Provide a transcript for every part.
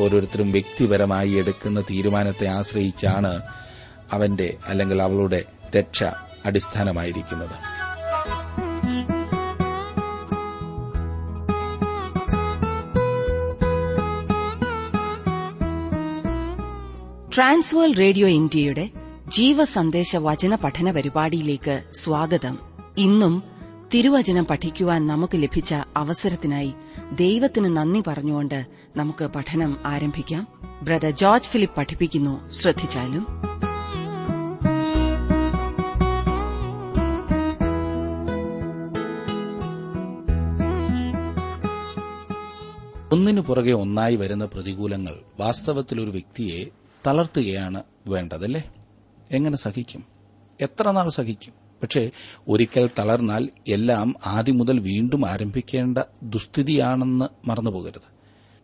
ഓരോരുത്തരും വ്യക്തിപരമായി എടുക്കുന്ന തീരുമാനത്തെ ആശ്രയിച്ചാണ് അവന്റെ അല്ലെങ്കിൽ അവളുടെ രക്ഷ അടിസ്ഥാനമായിരിക്കുന്നത്. ട്രാൻസ്വേൾ റേഡിയോ ഇന്ത്യയുടെ ജീവസന്ദേശ വചന പഠന പരിപാടിയിലേക്ക് സ്വാഗതം. ഇന്നും തിരുവചനം പഠിക്കുവാൻ നമുക്ക് ലഭിച്ച അവസരത്തിനായി ദൈവത്തിന് നന്ദി പറഞ്ഞുകൊണ്ട് നമുക്ക് പഠനം ആരംഭിക്കാം. ബ്രദർ ജോർജ് ഫിലിപ്പ് പഠിപ്പിക്കുന്നു. ശ്രദ്ധിച്ചാലും. ഒന്നിനു പുറകെ ഒന്നായി വരുന്ന പ്രതികൂലങ്ങൾ വാസ്തവത്തിൽ ഒരു വ്യക്തിയെ തളർത്തുകയാണ് വേണ്ടതല്ലേ? എങ്ങനെ സഹിക്കും? എത്ര നാൾ സഹിക്കും? പക്ഷേ ഒരിക്കൽ തളർന്നാൽ എല്ലാം ആദ്യം മുതൽ വീണ്ടും ആരംഭിക്കേണ്ട ദുസ്ഥിതിയാണെന്ന് മറന്നുപോകരുത്.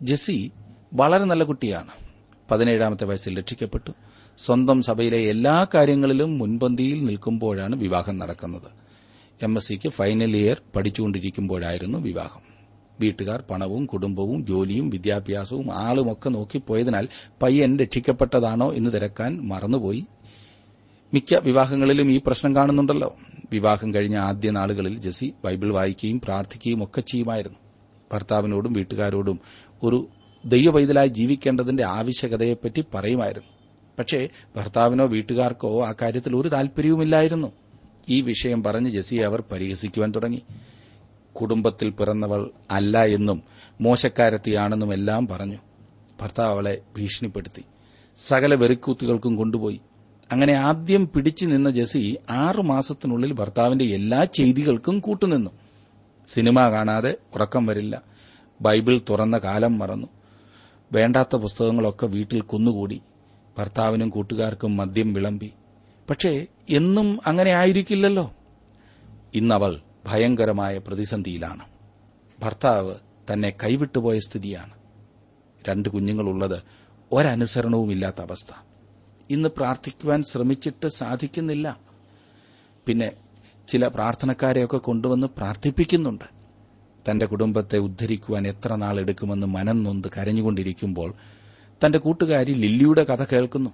ജെസ്സി വളരെ നല്ല കുട്ടിയാണ്. പതിനേഴാമത്തെ വയസ്സിൽ രക്ഷിക്കപ്പെട്ടു. സ്വന്തം സഭയിലെ എല്ലാ കാര്യങ്ങളിലും മുൻപന്തിയിൽ നിൽക്കുമ്പോഴാണ് വിവാഹം നടക്കുന്നത്. എം എസ് സിക്ക് ഫൈനൽ ഇയർ പഠിച്ചുകൊണ്ടിരിക്കുമ്പോഴായിരുന്നു വിവാഹം. വീട്ടുകാർ പണവും കുടുംബവും ജോലിയും വിദ്യാഭ്യാസവും ആളുമൊക്കെ നോക്കിപ്പോയതിനാൽ പയ്യൻ രക്ഷിക്കപ്പെട്ടതാണോ എന്ന് തിരക്കാൻ മറന്നുപോയി. മിക്ക വിവാഹങ്ങളിലും ഈ പ്രശ്നം കാണുന്നുണ്ടല്ലോ. വിവാഹം കഴിഞ്ഞ ആദ്യ നാളുകളിൽ ജെസി ബൈബിൾ വായിക്കുകയും പ്രാർത്ഥിക്കുകയും ഒക്കെ ചെയ്യുമായിരുന്നു. ഭർത്താവിനോടും വീട്ടുകാരോടും ഒരു ദൈവപൈതലായി ജീവിക്കേണ്ടതിന്റെ ആവശ്യകതയെപ്പറ്റി പറയുമായിരുന്നു. പക്ഷേ ഭർത്താവിനോ വീട്ടുകാർക്കോ ആ കാര്യത്തിൽ ഒരു താൽപര്യവുമില്ലായിരുന്നു. ഈ വിഷയം പറഞ്ഞ് ജെസിയെ അവർ പരിഹസിക്കുവാൻ തുടങ്ങി. കുടുംബത്തിൽ പിറന്നവൾ അല്ല എന്നും മോശക്കാരത്തിയാണെന്നും എല്ലാം പറഞ്ഞു. ഭർത്താവ് അവളെ ഭീഷണിപ്പെടുത്തി. സകല വെറിക്കൂത്തുകൾക്കും കൊണ്ടുപോയി. അങ്ങനെ ആദ്യം പിടിച്ചു നിന്ന ജെസി ആറു മാസത്തിനുള്ളിൽ ഭർത്താവിന്റെ എല്ലാ ചെയ്തികൾക്കും കൂട്ടുനിന്നു. സിനിമ കാണാതെ ഉറക്കം വരില്ല. ബൈബിൾ തുറന്ന കാലം മറന്നു. വേണ്ടാത്ത പുസ്തകങ്ങളൊക്കെ വീട്ടിൽ കുന്നുകൂടി. ഭർത്താവിനും കൂട്ടുകാർക്കും മദ്യം വിളമ്പി. പക്ഷേ എന്നും അങ്ങനെ ആയിരിക്കില്ലല്ലോ. ഇന്നവൾ ഭയങ്കരമായ പ്രതിസന്ധിയിലാണ്. ഭർത്താവ് തന്നെ കൈവിട്ടുപോയ സ്ഥിതിയാണ്. രണ്ട് കുഞ്ഞുങ്ങളുള്ളത് ഒരനുസരണവുമില്ലാത്ത അവസ്ഥ. ഇന്ന് പ്രാർത്ഥിക്കുവാൻ ശ്രമിച്ചിട്ട് സാധിക്കുന്നില്ല. പിന്നെ ചില പ്രാർത്ഥനക്കാരെയൊക്കെ കൊണ്ടുവന്ന് പ്രാർത്ഥിപ്പിക്കുന്നുണ്ട്. തന്റെ കുടുംബത്തെ ഉദ്ധരിക്കുവാൻ എത്ര നാൾ എടുക്കുമെന്ന് മനം നൊന്ത് കരഞ്ഞുകൊണ്ടിരിക്കുമ്പോൾ തന്റെ കൂട്ടുകാരി ലില്ലിയുടെ കഥ കേൾക്കുന്നു.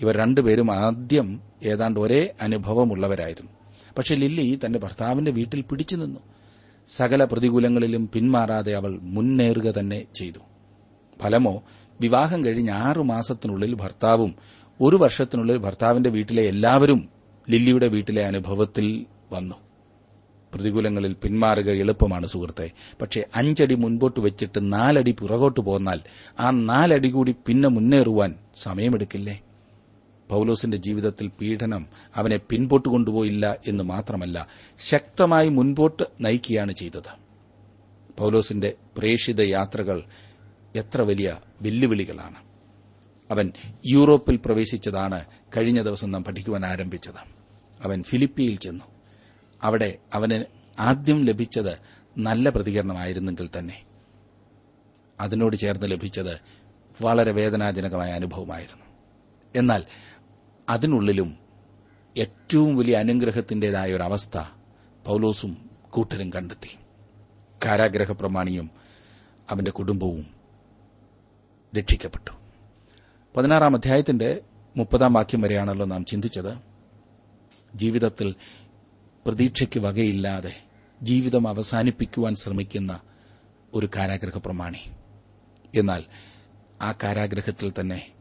ഇവർ രണ്ടുപേരും ആദ്യം ഏതാണ്ട് ഒരേ അനുഭവമുള്ളവരായിരുന്നു. പക്ഷെ ലില്ലി തന്റെ ഭർത്താവിന്റെ വീട്ടിൽ പിടിച്ചു നിന്നു. സകല പ്രതികൂലങ്ങളിലും പിന്മാറാതെ അവൾ മുന്നേറുക തന്നെ ചെയ്തു. ഫലമോ വിവാഹം കഴിഞ്ഞ് ആറു മാസത്തിനുള്ളിൽ ഭർത്താവും ഒരു വർഷത്തിനുള്ളിൽ ഭർത്താവിന്റെ വീട്ടിലെ എല്ലാവരും ലില്ലിയുടെ വീട്ടിലെ അനുഭവത്തിൽ വന്നു. പ്രതികൂലങ്ങളിൽ പിന്മാറുക എളുപ്പമാണ് സുഹൃത്തെ. പക്ഷേ അഞ്ചടി മുൻപോട്ട് വെച്ചിട്ട് നാലടി പുറകോട്ട് പോന്നാൽ ആ നാലടി കൂടി പിന്നെ മുന്നേറുവാൻ സമയമെടുക്കില്ലേ? പൌലോസിന്റെ ജീവിതത്തിൽ പീഡനം അവനെ പിൻപോട്ട് കൊണ്ടുപോയില്ല എന്ന് മാത്രമല്ല ശക്തമായി മുൻപോട്ട് നയിക്കുകയാണ് ചെയ്തത്. പൌലോസിന്റെ പ്രേഷിത യാത്രകൾ എത്ര വലിയ വെല്ലുവിളികളാണ്. അവൻ യൂറോപ്പിൽ പ്രവേശിച്ചതാണ് കഴിഞ്ഞ ദിവസം നാം പഠിക്കുവാൻ ആരംഭിച്ചത്. അവൻ ഫിലിപ്പിയിൽ ചെന്നു. അവിടെ അവന് ആദ്യം ലഭിച്ചത് നല്ല പ്രതികരണമായിരുന്നെങ്കിൽ തന്നെ. അതിനോട് ചേർന്ന് ലഭിച്ചത് വളരെ വേദനാജനകമായ അനുഭവമായിരുന്നു. എന്നാൽ അതിനുള്ളിലും ഏറ്റവും വലിയ അനുഗ്രഹത്തിന്റേതായ ഒരു അവസ്ഥ പൌലോസും കൂട്ടരും കണ്ടെത്തി. കാരാഗ്രഹ പ്രമാണിയും അവന്റെ കുടുംബവും രക്ഷിക്കപ്പെട്ടു. പതിനാറാം അധ്യായത്തിന്റെ മുപ്പതാം വാക്യം വരെയാണല്ലോ നാം ചിന്തിച്ചത്. ജീവിതത്തിൽ പ്രതീക്ഷയ്ക്ക് വകയില്ലാതെ ജീവിതം അവസാനിപ്പിക്കുവാൻ ശ്രമിക്കുന്ന ഒരു കാരാഗ്രഹ പ്രമാണി എന്നാൽ ആ കാരാഗ്രഹത്തിൽ തന്നെ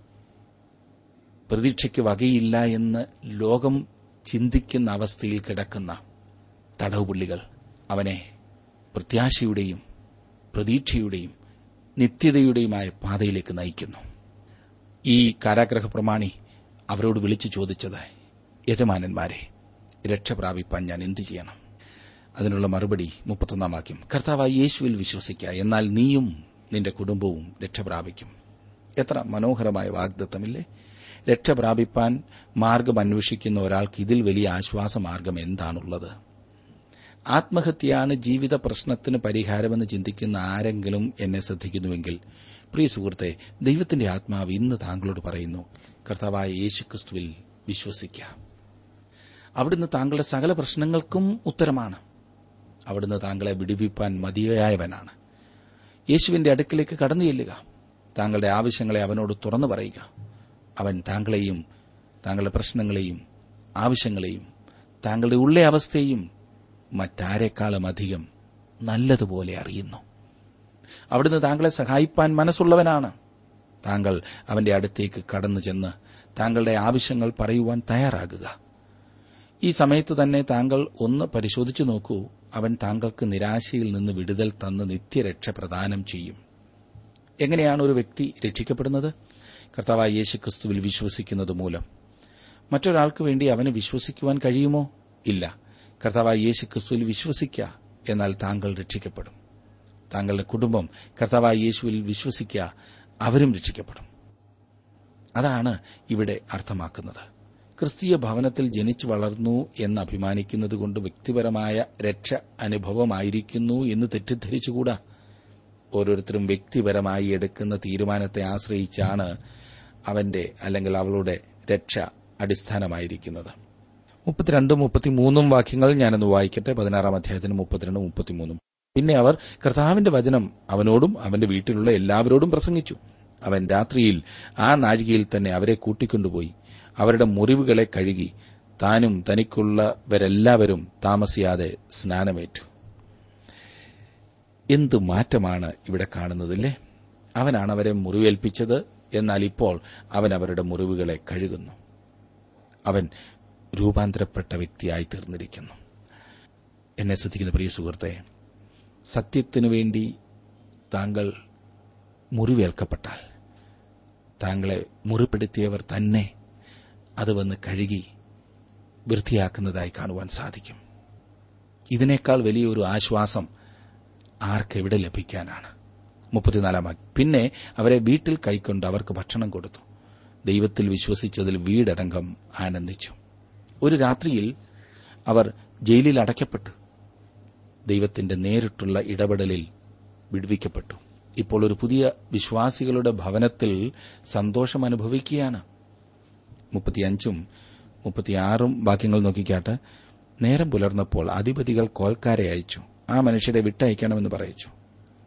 പ്രതീക്ഷയ്ക്ക് വകയില്ല എന്ന് ലോകം ചിന്തിക്കുന്ന അവസ്ഥയിൽ കിടക്കുന്ന തടവുപുള്ളികൾ അവനെ പ്രത്യാശയുടെയും പ്രതീക്ഷയുടെയും നിത്യതയുടെയുമായ പാതയിലേക്ക് നയിക്കുന്നു. ഈ കാരാഗ്രഹ പ്രമാണി അവരോട് വിളിച്ചു ചോദിച്ചത് യജമാനന്മാരെ രക്ഷ പ്രാപിപ്പാൻ ഞാൻ എന്തു ചെയ്യണം? അതിനുള്ള മറുപടി മുപ്പത്തൊന്നാം വാക്യം കർത്താവായി യേശുവിൽ വിശ്വസിക്കുക എന്നാൽ നീയും നിന്റെ കുടുംബവും രക്ഷ പ്രാപിക്കും എത്ര മനോഹരമായ വാഗ്ദത്തമില്ലേ? രക്ഷ പ്രാപിപ്പാൻ മാർഗം അന്വേഷിക്കുന്ന ഒരാൾക്ക് ഇതിൽ വലിയ ആശ്വാസമാർഗം എന്താണുള്ളത്? ആത്മഹത്യയാണ് ജീവിത പ്രശ്നത്തിന് പരിഹാരമെന്ന് ചിന്തിക്കുന്ന ആരെങ്കിലും എന്നെ ശ്രദ്ധിക്കുന്നുവെങ്കിൽ പ്രിയ സുഹൃത്തെ ദൈവത്തിന്റെ ആത്മാവ് ഇന്ന് താങ്കളോട് പറയുന്നു കർത്താവായ യേശുക്രിസ്തുവിൽ വിശ്വസിക്കുക അവിടുന്ന് താങ്കളുടെ സകല പ്രശ്നങ്ങൾക്കും ഉത്തരമാണ്. അവിടുന്ന് താങ്കളെ വിടുവിപ്പാൻ മതിയായവനാണ്. യേശുവിന്റെ അടുക്കിലേക്ക് കടന്നു ചെല്ലുക. താങ്കളുടെ ആവശ്യങ്ങളെ അവനോട് തുറന്നു പറയുക. അവൻ താങ്കളെയും താങ്കളുടെ പ്രശ്നങ്ങളെയും ആവശ്യങ്ങളെയും താങ്കളുടെ ഉള്ള അവസ്ഥയും മറ്റാരെക്കാളും അധികം നല്ലതുപോലെ അറിയുന്നു. അവിടുന്ന് താങ്കളെ സഹായിപ്പാൻ മനസ്സുള്ളവനാണ്. താങ്കൾ അവന്റെ അടുത്തേക്ക് കടന്നു ചെന്ന് താങ്കളുടെ ആവശ്യങ്ങൾ പറയുവാൻ തയ്യാറാകുക. ഈ സമയത്ത് തന്നെ താങ്കൾ ഒന്ന് പരിശോധിച്ചു നോക്കൂ. അവൻ താങ്കൾക്ക് നിരാശയിൽ നിന്ന് വിടുതൽ തന്ന് നിത്യരക്ഷ പ്രദാനം ചെയ്യും. എങ്ങനെയാണ് ഒരു വ്യക്തി രക്ഷിക്കപ്പെടുന്നത്? കർത്താവായ യേശുക്രിസ്തുവിൽ വിശ്വസിക്കുന്നത് മൂലം. മറ്റൊരാൾക്ക് വേണ്ടി അവന് വിശ്വസിക്കുവാൻ കഴിയുമോ? ഇല്ല. കർത്താവായ യേശുക്രിസ്തുവിൽ വിശ്വസിക്കുക എന്നാൽ താങ്കൾ രക്ഷിക്കപ്പെടും. താങ്കളുടെ കുടുംബം കർത്താവായ യേശുവിൽ വിശ്വസിക്കുക അവരും രക്ഷിക്കപ്പെടും. അതാണ് ഇവിടെ അർത്ഥമാക്കുന്നത്. ക്രിസ്തീയ ഭവനത്തിൽ ജനിച്ചു വളർന്നു എന്ന് അഭിമാനിക്കുന്നതുകൊണ്ട് വ്യക്തിപരമായ രക്ഷ അനുഭവമായിരിക്കുന്നു എന്ന് തെറ്റിദ്ധരിച്ചുകൂടാ? ഓരോരുത്തരും വ്യക്തിപരമായി എടുക്കുന്ന തീരുമാനത്തെ ആശ്രയിച്ചാണ് അവന്റെ അല്ലെങ്കിൽ അവളുടെ രക്ഷ അടിസ്ഥാനമായിരിക്കുന്നത്. മുപ്പത്തിരണ്ടും മുപ്പത്തിമൂന്നും വാക്യങ്ങൾ ഞാനൊന്ന് വായിക്കട്ടെ. പതിനാറാം അധ്യായത്തിന് മുപ്പത്തിരണ്ടും മുപ്പത്തിമൂന്നും. പിന്നെ അവർ കർത്താവിന്റെ വചനം അവനോടും അവന്റെ വീട്ടിലുള്ള എല്ലാവരോടും പ്രസംഗിച്ചു. അവൻ രാത്രിയിൽ ആ നാഴികയിൽ തന്നെ അവരെ കൂട്ടിക്കൊണ്ടുപോയി. അവരുടെ മുറിവുകളെ കഴുകി താനും തനിക്കുള്ളവരെല്ലാവരും താമസിയാതെ സ്നാനമേറ്റു. എന്തു മാറ്റമാണ് ഇവിടെ കാണുന്നതില്ലേ? അവനാണ് അവരെ മുറിവേൽപ്പിച്ചത് എന്നാൽ ഇപ്പോൾ അവൻ അവരുടെ മുറിവുകളെ കഴുകുന്നു. അവൻ രൂപാന്തരപ്പെട്ട വ്യക്തിയായി തീർന്നിരിക്കുന്നു. എന്നെ ശ്രദ്ധിക്കുന്ന പ്രിയ സുഹൃത്തെ സത്യത്തിനു വേണ്ടി താങ്കൾ മുറിവേൽക്കപ്പെട്ടാൽ താങ്കളെ മുറിപ്പെടുത്തിയവർ തന്നെ അത് വന്ന് കഴുകി വൃത്തിയാക്കുന്നതായി കാണുവാൻ സാധിക്കും. ഇതിനേക്കാൾ വലിയൊരു ആശ്വാസം ആർക്കെവിടെ ലഭിക്കാനാണ്? മുപ്പത്തിനാലാം പിന്നെ അവരെ വീട്ടിൽ കൈക്കൊണ്ട് അവർക്ക് ഭക്ഷണം കൊടുത്തു. ദൈവത്തിൽ വിശ്വസിച്ചതിൽ വീടടങ്കം ആനന്ദിച്ചു. ഒരു രാത്രിയിൽ അവർ ജയിലിൽ അടയ്ക്കപ്പെട്ടു. ദൈവത്തിന്റെ നേരിട്ടുള്ള ഇടപെടലിൽ വിടുവിക്കപ്പെട്ടു. ഇപ്പോൾ ഒരു പുതിയ വിശ്വാസികളുടെ ഭവനത്തിൽ സന്തോഷം അനുഭവിക്കുകയാണ് മുപ്പത്തിയഞ്ചും മുപ്പത്തിയാറും വാക്യങ്ങൾ നോക്കിക്കാട്ട് നേരം പുലർന്നപ്പോൾ അധിപതികൾ കോൽക്കാരെ അയച്ചു. ആ മനുഷ്യരെ വിട്ടയക്കണമെന്ന് പറയിച്ചു.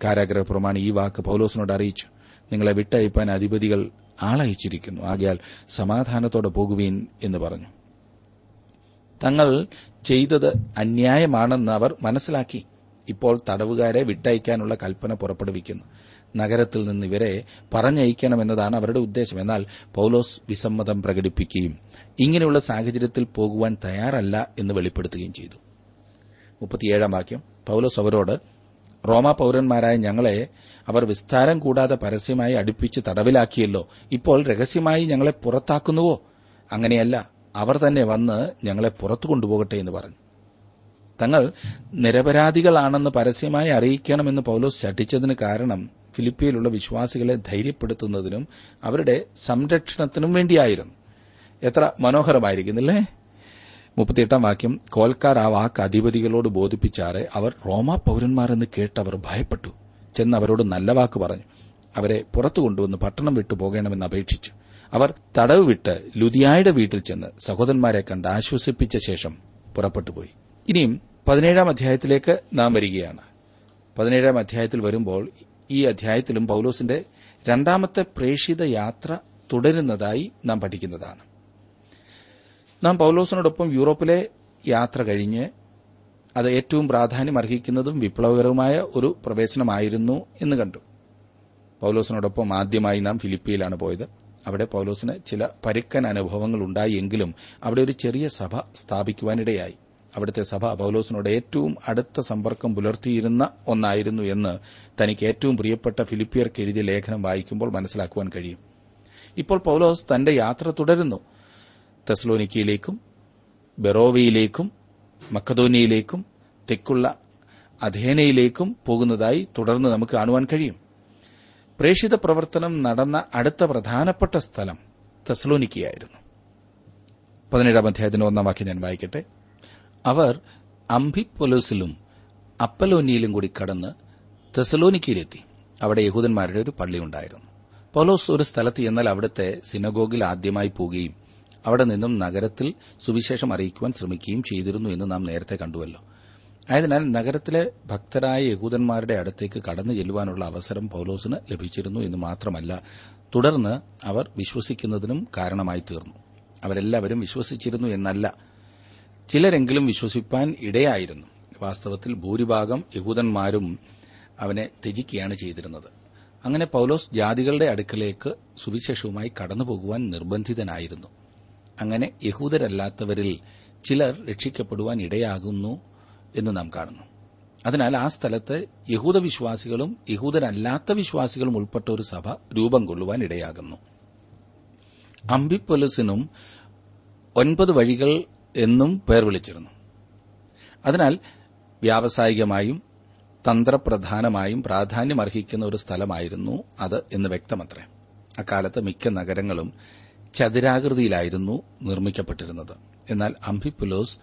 കാരാഗ്രഹ പ്രമാണി ഈ വാക്ക് പൌലോസിനോട് അറിയിച്ചു. നിങ്ങളെ വിട്ടയപ്പാൻ അധിപതികൾ ആളയച്ചിരിക്കുന്നു. ആകയാൽ സമാധാനത്തോടെ പോകുവീൻ എന്ന് പറഞ്ഞു. തങ്ങൾ ചെയ്തത് അന്യായമാണെന്ന് അവർ മനസ്സിലാക്കി. ഇപ്പോൾ തടവുകാരെ വിട്ടയക്കാനുള്ള കൽപ്പന പുറപ്പെടുവിക്കുന്നു. നഗരത്തിൽ നിന്ന് ഇവരെ പറഞ്ഞയക്കണമെന്നതാണ് അവരുടെ ഉദ്ദേശം. എന്നാൽ പൌലോസ് വിസമ്മതം പ്രകടിപ്പിക്കുകയും ഇങ്ങനെയുള്ള സാഹചര്യത്തിൽ പോകുവാൻ തയ്യാറല്ല എന്ന് വെളിപ്പെടുത്തുകയും ചെയ്തു. വാക്യം. പൌലോസ് അവരോട് റോമ പൌരന്മാരായ ഞങ്ങളെ അവർ വിസ്താരം കൂടാതെ പരസ്യമായി അടുപ്പിച്ച് തടവിലാക്കിയല്ലോ. ഇപ്പോൾ രഹസ്യമായി ഞങ്ങളെ പുറത്താക്കുന്നുവോ? അങ്ങനെയല്ല അവർ തന്നെ വന്ന് ഞങ്ങളെ പുറത്തു കൊണ്ടുപോകട്ടെ എന്ന് പറഞ്ഞു. തങ്ങൾ നിരപരാധികളാണെന്ന് പരസ്യമായി അറിയിക്കണമെന്ന് പൌലോസ് ശഠിച്ചതിന് കാരണം ഫിലിപ്പിയിലുള്ള വിശ്വാസികളെ ധൈര്യപ്പെടുത്തുന്നതിനും അവരുടെ സംരക്ഷണത്തിനും വേണ്ടിയായിരുന്നു. എത്ര മനോഹരമായിരിക്കുന്നില്ലേ? മുപ്പത്തിയെട്ടാം വാക്യം കോൽക്കാർ ആ വാക്ക് അധിപതികളോട് ബോധിപ്പിച്ചാറെ അവർ റോമാ പൌരന്മാരെന്ന് കേട്ട് അവർ ഭയപ്പെട്ടു. ചെന്ന് അവരോട് നല്ല വാക്ക് പറഞ്ഞു. അവരെ പുറത്തു കൊണ്ടുവന്ന് പട്ടണം വിട്ടു പോകണമെന്ന് അപേക്ഷിച്ചു. അവർ തടവ് വിട്ട് ലുതിയായുടെ വീട്ടിൽ ചെന്ന് സഹോദരന്മാരെ കണ്ട് ആശ്വസിപ്പിച്ച ശേഷം പുറപ്പെട്ടുപോയി ഇനിയും പതിനേഴാം അധ്യായത്തിലേക്ക് നാം വരികയാണ്. പതിനേഴാം അധ്യായത്തിൽ വരുമ്പോൾ ഈ അധ്യായത്തിലും പൌലോസിന്റെ രണ്ടാമത്തെ പ്രേഷിത യാത്ര തുടരുന്നതായി നാം പഠിക്കുന്നതാണ്. നാം പൌലോസിനോടൊപ്പം യൂറോപ്പിലെ യാത്ര കഴിഞ്ഞ് അത് ഏറ്റവും പ്രാധാന്യം അർഹിക്കുന്നതും വിപ്ലവകരവുമായ ഒരു പ്രവേശനമായിരുന്നു എന്ന് കണ്ടു. പൌലോസിനോടൊപ്പം ആദ്യമായി നാം ഫിലിപ്പിയിലാണ് പോയത്. അവിടെ പൌലോസിന് ചില പരുക്കൻ അനുഭവങ്ങൾ ഉണ്ടായി എങ്കിലും അവിടെ ഒരു ചെറിയ സഭ സ്ഥാപിക്കുവാനിടയായി. അവിടുത്തെ സഭ പൌലോസിനോട് ഏറ്റവും അടുത്ത സമ്പർക്കം പുലർത്തിയിരുന്ന ഒന്നായിരുന്നു എന്ന് തനിക്ക് ഏറ്റവും പ്രിയപ്പെട്ട ഫിലിപ്പിയർക്ക് എഴുതിയ ലേഖനം വായിക്കുമ്പോൾ മനസ്സിലാക്കുവാൻ കഴിയും. ഇപ്പോൾ പൌലോസ് തന്റെ യാത്ര തുടരുന്നു. തെസ്ലോനിക്കയിലേക്കും ബെറോവയിലേക്കും മക്കതോനിയയിലേക്കും തെക്കുള്ള അധേനയിലേക്കും പോകുന്നതായി തുടർന്ന് നമുക്ക് കാണുവാൻ കഴിയും. പ്രേഷിത പ്രവർത്തനം നടന്ന അടുത്ത പ്രധാനപ്പെട്ട സ്ഥലം തെസ്ലോനിക്കയായിരുന്നു. പതിനേഴാം അധ്യായത്തിന്റെ ഒന്നാം വാക്യം ഞാൻ വായിക്കട്ടെ. അവർ അംബിപ്പൊലോസിലും അപ്പലോനിയിലും കൂടി കടന്ന് തെസലോനിക്കയിലെത്തി അവിടെ യഹൂദന്മാരുടെ ഒരു പള്ളിയുണ്ടായിരുന്നു പൗലോസ് ഒരു സ്ഥലത്ത് എന്നാൽ അവിടുത്തെ സിനഗോഗിൽ ആദ്യമായി പോകുകയും അവിടെ നിന്നും നഗരത്തിൽ സുവിശേഷം അറിയിക്കുവാൻ ശ്രമിക്കുകയും ചെയ്തിരുന്നു എന്ന് നാം നേരത്തെ കണ്ടുവല്ലോ. ആയതിനാൽ നഗരത്തിലെ ഭക്തരായ യഹൂദന്മാരുടെ അടുത്തേക്ക് കടന്നു ചെല്ലുവാനുള്ള അവസരം പൌലോസിന് ലഭിച്ചിരുന്നു എന്ന് മാത്രമല്ല തുടർന്ന് അവർ വിശ്വസിക്കുന്നതിനും കാരണമായി തീർന്നു. അവരെല്ലാവരും വിശ്വസിച്ചിരുന്നു എന്നല്ല ചിലരെങ്കിലും വിശ്വസിപ്പാൻ ഇടയായിരുന്നു. വാസ്തവത്തിൽ ഭൂരിഭാഗം യഹൂദന്മാരും അവനെ ത്യജിക്കുകയാണ് ചെയ്തിരുന്നത്. അങ്ങനെ പൌലോസ് ജാതികളുടെ അടുക്കലേക്ക് സുവിശേഷവുമായി കടന്നുപോകുവാൻ നിർബന്ധിതനായിരുന്നു. അങ്ങനെ യഹൂദരല്ലാത്തവരിൽ ചിലർ രക്ഷിക്കപ്പെടുവാൻ ഇടയാകുന്നു എന്ന് നാം കാണുന്നു. അതിനാൽ ആ സ്ഥലത്ത് യഹൂദവിശ്വാസികളും യഹൂദരല്ലാത്ത വിശ്വാസികളും ഉൾപ്പെട്ട ഒരു സഭ രൂപം കൊള്ളുവാൻ ഇടയാകുന്നു. അംബിപ്പൊലസിനും ഒൻപത് വഴികൾ എന്നും പേർ വിളിച്ചിരുന്നു. അതിനാൽ വ്യാവസായികമായും തന്ത്രപ്രധാനമായും പ്രാധാന്യമർഹിക്കുന്ന ഒരു സ്ഥലമായിരുന്നു അത് എന്ന് വ്യക്തമത്രേ. അക്കാലത്ത് മിക്ക നഗരങ്ങളും ചതുരാകൃതിയിലായിരുന്നു നിർമ്മിക്കപ്പെട്ടിരുന്നത്. എന്നാൽ അംഫിപുലോസ്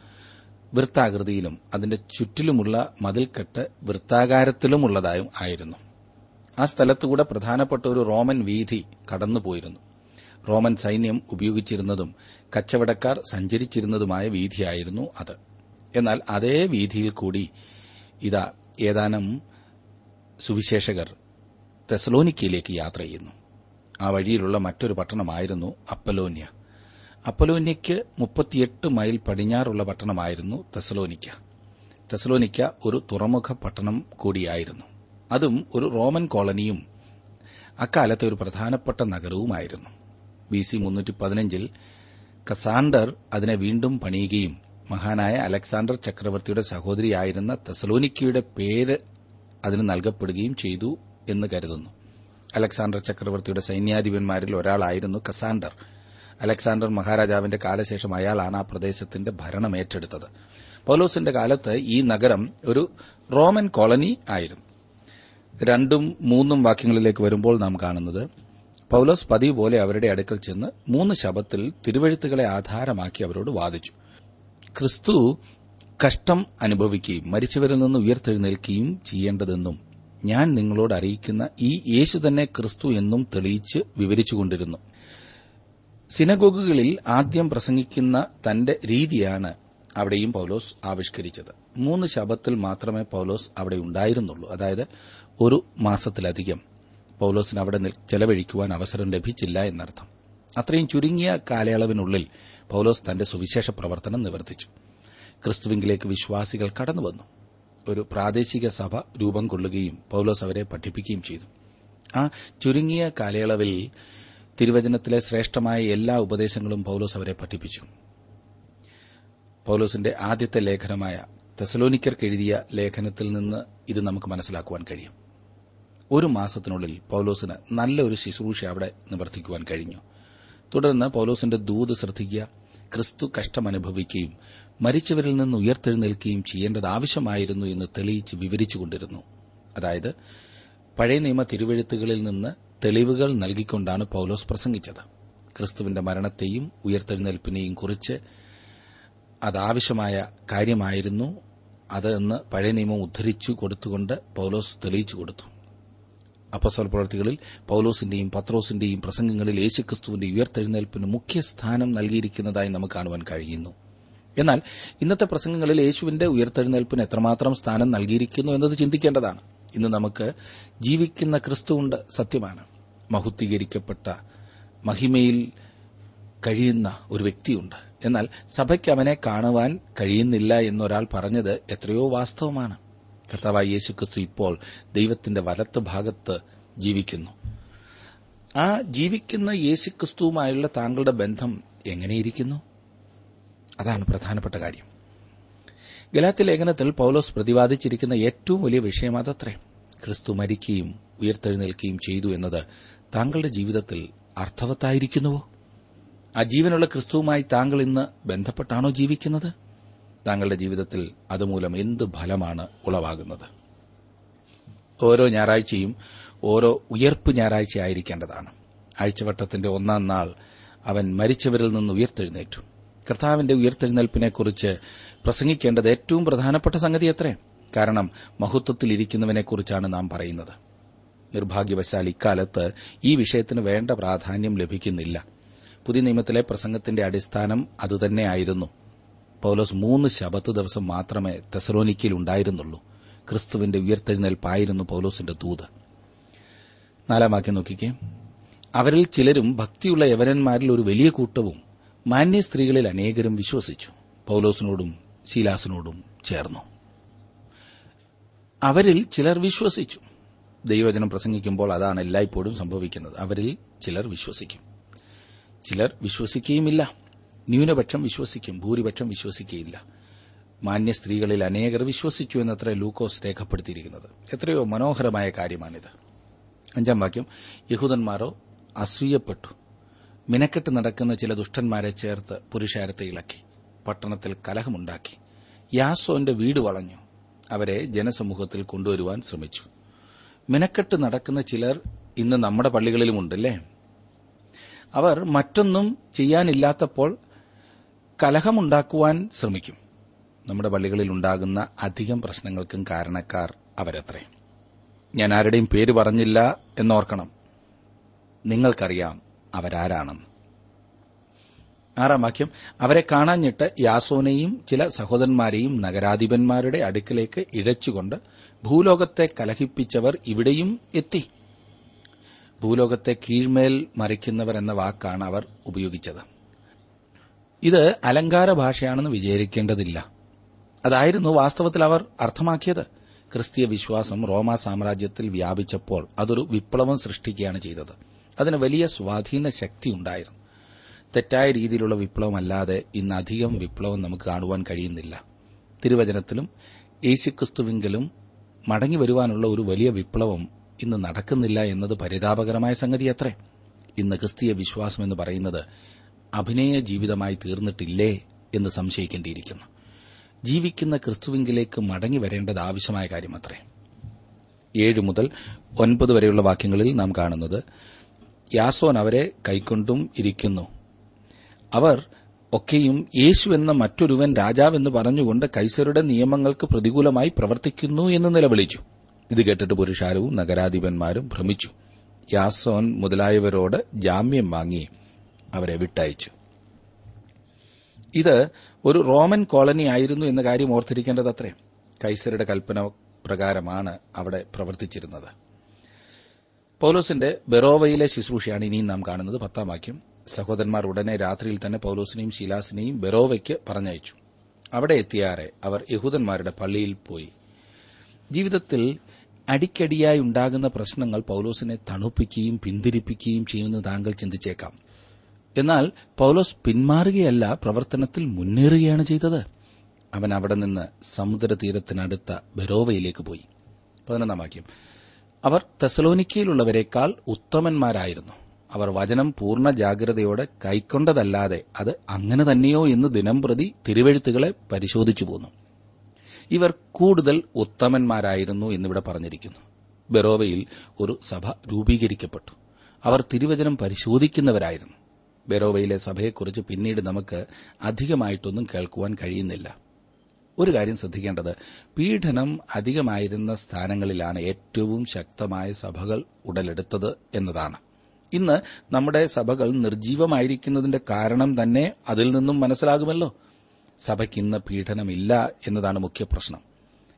വൃത്താകൃതിയിലും അതിന്റെ ചുറ്റിലുമുള്ള മതിൽക്കെട്ട് വൃത്താകാരത്തിലുമുള്ളതായും ആയിരുന്നു. ആ സ്ഥലത്തുകൂടെ പ്രധാനപ്പെട്ട ഒരു റോമൻ വീഥി കടന്നുപോയിരുന്നു. റോമൻ സൈന്യം ഉപയോഗിച്ചിരുന്നതും കച്ചവടക്കാർ സഞ്ചരിച്ചിരുന്നതുമായ വീതിയായിരുന്നു അത്. എന്നാൽ അതേ വീഥിയിൽ കൂടി ഇതാ ഏതാനും സുവിശേഷകർ തെസലോനിക്കയിലേക്ക് യാത്ര ചെയ്യുന്നു. ആ വഴിയിലുള്ള മറ്റൊരു പട്ടണമായിരുന്നു അപ്പലോന്യ. അപ്പലോന്യയ്ക്ക് മുപ്പത്തിയെട്ട് മൈൽ പടിഞ്ഞാറുള്ള പട്ടണമായിരുന്നു തെസലോനിക്ക തെസലോനിക്ക ഒരു തുറമുഖ പട്ടണം കൂടിയായിരുന്നു. അതും ഒരു റോമൻ കോളനിയും അക്കാലത്തെ ഒരു പ്രധാനപ്പെട്ട നഗരവുമായിരുന്നു. ബി സി മുന്നൂറ്റി പതിനഞ്ചിൽ കസാണ്ടർ അതിനെ വീണ്ടും പണിയുകയും മഹാനായ അലക്സാണ്ടർ ചക്രവർത്തിയുടെ സഹോദരിയായിരുന്ന തെസലോനിക്കയുടെ പേര് അതിന് നൽകപ്പെടുകയും ചെയ്തു എന്ന് കരുതുന്നു. അലക്സാണ്ടർ ചക്രവർത്തിയുടെ സൈന്യാധിപന്മാരിൽ ഒരാളായിരുന്നു കസാണ്ടർ. അലക്സാണ്ടർ മഹാരാജാവിന്റെ കാലശേഷം അയാളാണ് ആ പ്രദേശത്തിന്റെ ഭരണം ഏറ്റെടുത്തത്. പൌലോസിന്റെ കാലത്ത് ഈ നഗരം ഒരു റോമൻ കോളനി ആയിരുന്നു. രണ്ടും മൂന്നും വാക്യങ്ങളിലേക്ക് വരുമ്പോൾ നാം കാണുന്നത് പൌലോസ് പതിവ് പോലെ അവരുടെ അടുക്കൽ ചെന്ന് മൂന്ന് ശബത്തിൽ തിരുവഴുത്തുകളെ ആധാരമാക്കി അവരോട് വാദിച്ചു. ക്രിസ്തു കഷ്ടം അനുഭവിക്കുകയും മരിച്ചവരിൽ നിന്ന് ഉയർത്തെഴുന്നേൽക്കുകയും ചെയ്യേണ്ടതെന്നും ഞാൻ നിങ്ങളോട് അറിയിക്കുന്ന ഈ യേശു തന്നെ ക്രിസ്തു എന്നും തെളിയിച്ച് വിവരിച്ചുകൊണ്ടിരുന്നു. സിനഗോഗുകളിൽ ആദ്യം പ്രസംഗിക്കുന്ന തന്റെ രീതിയാണ് അവിടെയും പൌലോസ് ആവിഷ്കരിച്ചത്. മൂന്ന് ശബത്തിൽ മാത്രമേ പൌലോസ് അവിടെ ഉണ്ടായിരുന്നുള്ളൂ. അതായത് ഒരു മാസത്തിലധികം. പൌലോസിന് അവിടെ ചെലവഴിക്കുവാൻ അവസരം ലഭിച്ചില്ല എന്നർത്ഥം. അത്രയും ചുരുങ്ങിയ കാലയളവിനുള്ളിൽ പൌലോസ് തന്റെ സുവിശേഷ പ്രവർത്തനം നിവർത്തിച്ചു. ക്രിസ്തുവിംഗിലേക്ക് വിശ്വാസികൾ കടന്നുവന്നു ഒരു പ്രാദേശിക സഭ രൂപം കൊള്ളുകയും പൌലോസ് അവരെ പഠിപ്പിക്കുകയും ചെയ്തു. ആ ചുരുങ്ങിയ കാലയളവിൽ തിരുവചനത്തിലെ ശ്രേഷ്ഠമായ എല്ലാ ഉപദേശങ്ങളും പൌലോസ് അവരെ പഠിപ്പിച്ചു. പൌലോസിന്റെ ആദ്യത്തെ ലേഖനമായ തെസലോനിക്കർക്ക് എഴുതിയ ലേഖനത്തിൽ നിന്ന് ഇത് നമുക്ക് മനസ്സിലാക്കുവാൻ കഴിയും. ഒരു മാസത്തിനുള്ളിൽ പൌലോസിന് നല്ലൊരു ശുശ്രൂഷ അവിടെ നിവർത്തിക്കുവാൻ കഴിഞ്ഞു. തുടർന്ന് പൌലോസിന്റെ ദൂത് ശ്രദ്ധിക്കുക ക്രിസ്തു കഷ്ടമനുഭവിക്കുകയും മരിച്ചവരിൽ നിന്ന് ഉയർത്തെഴുന്നേൽക്കുകയും ചെയ്യേണ്ടത് ആവശ്യമായിരുന്നു എന്ന് തെളിയിച്ച് വിവരിച്ചുകൊണ്ടിരുന്നു. അതായത് പഴയ നിയമ തിരുവഴുത്തുകളിൽ നിന്ന് തെളിവുകൾ നൽകിക്കൊണ്ടാണ് പൌലോസ് പ്രസംഗിച്ചത്. ക്രിസ്തുവിന്റെ മരണത്തെയും ഉയർത്തെഴുന്നേൽപ്പിനെയും കുറിച്ച് അതാവശ്യമായ കാര്യമായിരുന്നു അത് എന്ന് പഴയ നിയമം ഉദ്ധരിച്ചു കൊടുത്തുകൊണ്ട് പൌലോസ് തെളിയിച്ചു കൊടുത്തു. അപ്പസ്വൽ പ്രവർത്തികളിൽ പൌലോസിന്റെയും പത്രോസിന്റെയും പ്രസംഗങ്ങളിൽ യേശുക്രിസ്തുവിന്റെ ഉയർത്തെഴുന്നേൽപ്പിന് മുഖ്യ സ്ഥാനം നൽകിയിരിക്കുന്നതായി നമുക്ക് കാണുവാൻ കഴിയുന്നു. എന്നാൽ ഇന്നത്തെ പ്രസംഗങ്ങളിൽ യേശുവിന്റെ ഉയർത്തെഴുന്നേൽപ്പിന് എത്രമാത്രം സ്ഥാനം നൽകിയിരിക്കുന്നു എന്നത് ചിന്തിക്കേണ്ടതാണ്. ഇന്ന് നമുക്ക് ജീവിക്കുന്ന ക്രിസ്തുവുണ്ട് സത്യമാണ്. മഹുദ്ധീകരിക്കപ്പെട്ട മഹിമയിൽ കഴിയുന്ന ഒരു വ്യക്തിയുണ്ട്. എന്നാൽ സഭയ്ക്ക് അവനെ കാണുവാൻ കഴിയുന്നില്ല എന്നൊരാൾ പറഞ്ഞത് എത്രയോ വാസ്തവമാണ്. കർത്താവായ യേശുക്രിസ്തു ഇപ്പോൾ ദൈവത്തിന്റെ വലത്ത് ഭാഗത്ത് ജീവിക്കുന്നു. ആ ജീവിക്കുന്ന യേശുക്രിസ്തുവുമായുള്ള താങ്കളുടെ ബന്ധം എങ്ങനെയിരിക്കുന്നു? അതാണ് പ്രധാനപ്പെട്ട കാര്യം. ഗലാത്തി ലേഖനത്തിൽ പൌലോസ് പ്രതിപാദിച്ചിരിക്കുന്ന ഏറ്റവും വലിയ വിഷയം അതത്രേ. ക്രിസ്തു മരിക്കുകയും ഉയർത്തെഴുന്നേൽക്കുകയും ചെയ്തു എന്നത് താങ്കളുടെ ജീവിതത്തിൽ അർത്ഥവത്തായിരിക്കുന്നുവോ? ആ ജീവനുള്ള ക്രിസ്തുവുമായി താങ്കൾ ഇന്ന് ബന്ധപ്പെട്ടാണോ ജീവിക്കുന്നത്? താങ്കളുടെ ജീവിതത്തിൽ അതുമൂലം എന്ത് ഫലമാണ് ഉളവാകുന്നത്? ഓരോ ഞായറാഴ്ചയും ഓരോ ഉയർപ്പ് ഞായറാഴ്ച ആയിരിക്കേണ്ടതാണ്. ആഴ്ചവട്ടത്തിന്റെ ഒന്നാം നാൾ അവൻ മരിച്ചവരിൽ നിന്ന് ഉയർത്തെഴുന്നേറ്റു. കർത്താവിന്റെ ഉയർത്തെഴുന്നേൽപ്പിനെക്കുറിച്ച് പ്രസംഗിക്കേണ്ടത് ഏറ്റവും പ്രധാനപ്പെട്ട സംഗതി എത്രേ? കാരണം മഹത്വത്തിലിരിക്കുന്നവനെക്കുറിച്ചാണ് നാം പറയുന്നത്. നിർഭാഗ്യവശാൽ ഇക്കാലത്ത് ഈ വിഷയത്തിന് വേണ്ട പ്രാധാന്യം ലഭിക്കുന്നില്ല. പുതിയ നിയമത്തിലെ പ്രസംഗത്തിന്റെ അടിസ്ഥാനം അതുതന്നെയായിരുന്നു. പൌലോസ് മൂന്ന് ശബത്ത് ദിവസം മാത്രമേ തെസലോനിക്കയിൽ ഉണ്ടായിരുന്നുള്ളൂ. ക്രിസ്തുവിന്റെ ഉയർത്തെഴുന്നേൽപ്പായിരുന്നു പൌലോസിന്റെ ദൂത്. നാലാം വാക്യം നോക്കിക്കേ. അവരിൽ ചിലരും ഭക്തിയുള്ള യവനന്മാരിൽ ഒരു വലിയ കൂട്ടവും മാന്യ സ്ത്രീകളിൽ അനേകരും വിശ്വസിച്ചു. പൌലോസിനോടും ശീലാസിനോടും ചേർന്നു. അവരിൽ ചിലർ വിശ്വസിച്ചു. ദൈവവചനം പ്രസംഗിക്കുമ്പോൾ അതാണ് എല്ലായ്പ്പോഴും സംഭവിക്കുന്നത്. അവരിൽ ചിലർ വിശ്വസിക്കും. ചിലർ വിശ്വസിക്കുകയുമില്ല. ന്യൂനപക്ഷം വിശ്വസിക്കും ഭൂരിപക്ഷം വിശ്വസിക്കുകയില്ല മാന്യ സ്ത്രീകളിൽ അനേകർ വിശ്വസിച്ചു എന്നത്ര ലൂക്കോസ് രേഖപ്പെടുത്തിയിരിക്കുന്നത്. എത്രയോ മനോഹരമായ കാര്യമാണിത്. അഞ്ചാം വാക്യം യഹൂദന്മാരോ അസൂയപ്പെട്ടു. മിനക്കെട്ട് നടക്കുന്ന ചില ദുഷ്ടന്മാരെ ചേർത്ത് പുരുഷാരത്തെ ഇളക്കി പട്ടണത്തിൽ കലഹമുണ്ടാക്കി. യാസോന്റെ വീട് വളഞ്ഞു. അവരെ ജനസമൂഹത്തിൽ കൊണ്ടുവരുവാൻ ശ്രമിച്ചു. മിനക്കെട്ട് നടക്കുന്ന ചിലർ ഇന്ന് നമ്മുടെ പള്ളികളിലുമുണ്ടല്ലേ? അവർ മറ്റൊന്നും ചെയ്യാനില്ലാത്തപ്പോൾ കലഹമുണ്ടാക്കുവാൻ ശ്രമിക്കും. നമ്മുടെ പള്ളികളിൽ ഉണ്ടാകുന്ന അധികം പ്രശ്നങ്ങൾക്കും കാരണക്കാർ അവരത്രേ. ഞാൻ ആരുടെയും പേര് പറഞ്ഞില്ല എന്നോർക്കണം. നിങ്ങൾക്കറിയാം അവരാരാണെന്ന്. ആറാം വാക്യം അവരെ കാണാഞ്ഞിട്ട് യാസോനെയും ചില സഹോദരന്മാരെയും നഗരാധിപന്മാരുടെ അടുക്കലേക്ക് ഇഴച്ചുകൊണ്ട് ഭൂലോകത്തെ കലഹിപ്പിച്ചവർ ഇവിടെയും എത്തി. ഭൂലോകത്തെ കീഴ്മേൽ മറിക്കുന്നവർ എന്ന വാക്കാണ് അവർ ഉപയോഗിച്ചത്. ഇത് അലങ്കാര ഭാഷയാണെന്ന് വിചാരിക്കേണ്ടതില്ല. അതായിരുന്നു വാസ്തവത്തിൽ അവർ അർത്ഥമാക്കിയത്. ക്രിസ്തീയ വിശ്വാസം റോമാ സാമ്രാജ്യത്തിൽ വ്യാപിച്ചപ്പോൾ അതൊരു വിപ്ലവം സൃഷ്ടിക്കുകയാണ് ചെയ്തത്. അതിന് വലിയ സ്വാധീന ശക്തി ഉണ്ടായിരുന്നു. തെറ്റായ രീതിയിലുള്ള വിപ്ലവമല്ലാതെ ഇന്ന് അധികം വിപ്ലവം നമുക്ക് കാണുവാൻ കഴിയുന്നില്ല. തിരുവചനത്തിലും യേശുക്രിസ്തുവിങ്കിലും മടങ്ങി വരുവാനുള്ള ഒരു വലിയ വിപ്ലവം ഇന്ന് നടക്കുന്നില്ല എന്നത് പരിതാപകരമായ സംഗതി അത്രേ ഇന്ന് ക്രിസ്തീയ വിശ്വാസം എന്ന് പറയുന്നത് അഭിനയ ജീവിതമായി തീർന്നിട്ടില്ലേ എന്ന് സംശയിക്കേണ്ടിയിരിക്കുന്നു. ജീവിക്കുന്ന ക്രിസ്തുവിങ്കിലേക്ക് മടങ്ങി വരേണ്ടത് ആവശ്യമായ കാര്യമത്രേ. ഏഴ് മുതൽ ഒൻപത് വരെയുള്ള വാക്യങ്ങളിൽ നാം കാണുന്നത് യാസോൻ അവരെ കൈക്കൊണ്ടും ഇരിക്കുന്നു. അവർ ഒക്കെയും യേശു എന്ന മറ്റൊരുവൻ രാജാവെന്ന് പറഞ്ഞുകൊണ്ട് കൈസരുടെ നിയമങ്ങൾക്ക് പ്രതികൂലമായി പ്രവർത്തിക്കുന്നു എന്ന് നിലവിളിച്ചു. ഇത് കേട്ടിട്ട് പുരുഷാരവും നഗരാധിപന്മാരും ഭ്രമിച്ചു. യാസോൻ മുതലായവരോട് ജാമ്യം വാങ്ങി. അവരെ വിട്ടയച്ചു. ഇത് ഒരു റോമൻ കോളനി ആയിരുന്നു എന്ന കാര്യം ഓർത്തിരിക്കേണ്ടതത്രേ കൈസരുടെ കൽപ്പന പ്രകാരമാണ് അവിടെ പ്രവർത്തിച്ചിരുന്നത്. പൌലോസിന്റെ ബെറോവയിലെ ശുശ്രൂഷയാണ് ഇനിയും നാം കാണുന്നത് പത്താം വാക്യം. സഹോദരന്മാർ ഉടനെ രാത്രിയിൽ തന്നെ പൌലോസിനെയും ശീലാസിനെയും ബെറോവയ്ക്ക് പറഞ്ഞയച്ചു. അവിടെ എത്തിയാറെ അവർ യഹൂദന്മാരുടെ പള്ളിയിൽ പോയി. ജീവിതത്തിൽ അടിക്കടിയായി ഉണ്ടാകുന്ന പ്രശ്നങ്ങൾ പൌലോസിനെ തണുപ്പിക്കുകയും പിന്തിരിപ്പിക്കുകയും ചെയ്യുമെന്ന് താങ്കൾ ചിന്തിച്ചേക്കാം. എന്നാൽ പൌലോസ് പിന്മാറുകയല്ല പ്രവർത്തനത്തിൽ മുന്നേറുകയാണ് ചെയ്തത്. അവൻ അവിടെ നിന്ന് സമുദ്രതീരത്തിനടുത്ത ബെറോവയിലേക്ക് പോയി. പതിനൊന്നാം വാക്യം. അവർ തെസലോനിക്കയിലുള്ളവരെക്കാൾ ഉത്തമന്മാരായിരുന്നു. അവർ വചനം പൂർണ ജാഗ്രതയോടെ കൈക്കൊണ്ടതല്ലാതെ അത് അങ്ങനെ തന്നെയോ എന്ന് ദിനംപ്രതി തിരുവെഴുത്തുകളെ പരിശോധിച്ചു പോന്നു. ഇവർ കൂടുതൽ ഉത്തമന്മാരായിരുന്നു എന്നിവിടെ പറഞ്ഞിരിക്കുന്നു. ബെറോവയിൽ ഒരു സഭ രൂപീകരിക്കപ്പെട്ടു. അവർ തിരുവചനം പരിശോധിക്കുന്നവരായിരുന്നു. ബെറോവയിലെ സഭയെക്കുറിച്ച് പിന്നീട് നമുക്ക് അധികമായിട്ടൊന്നും കേൾക്കുവാൻ കഴിയുന്നില്ല. ഒരു കാര്യം ശ്രദ്ധിക്കേണ്ടത് പീഡനം അധികമായിരുന്ന സ്ഥാനങ്ങളിലാണ് ഏറ്റവും ശക്തമായ സഭകൾ ഉടലെടുത്തത് എന്നതാണ്. ഇന്ന് നമ്മുടെ സഭകൾ നിർജീവമായിരിക്കുന്നതിന്റെ കാരണം തന്നെ അതിൽ നിന്നും മനസ്സിലാകുമല്ലോ. സഭയ്ക്ക് ഇന്ന് പീഡനമില്ല എന്നതാണ് മുഖ്യ പ്രശ്നം.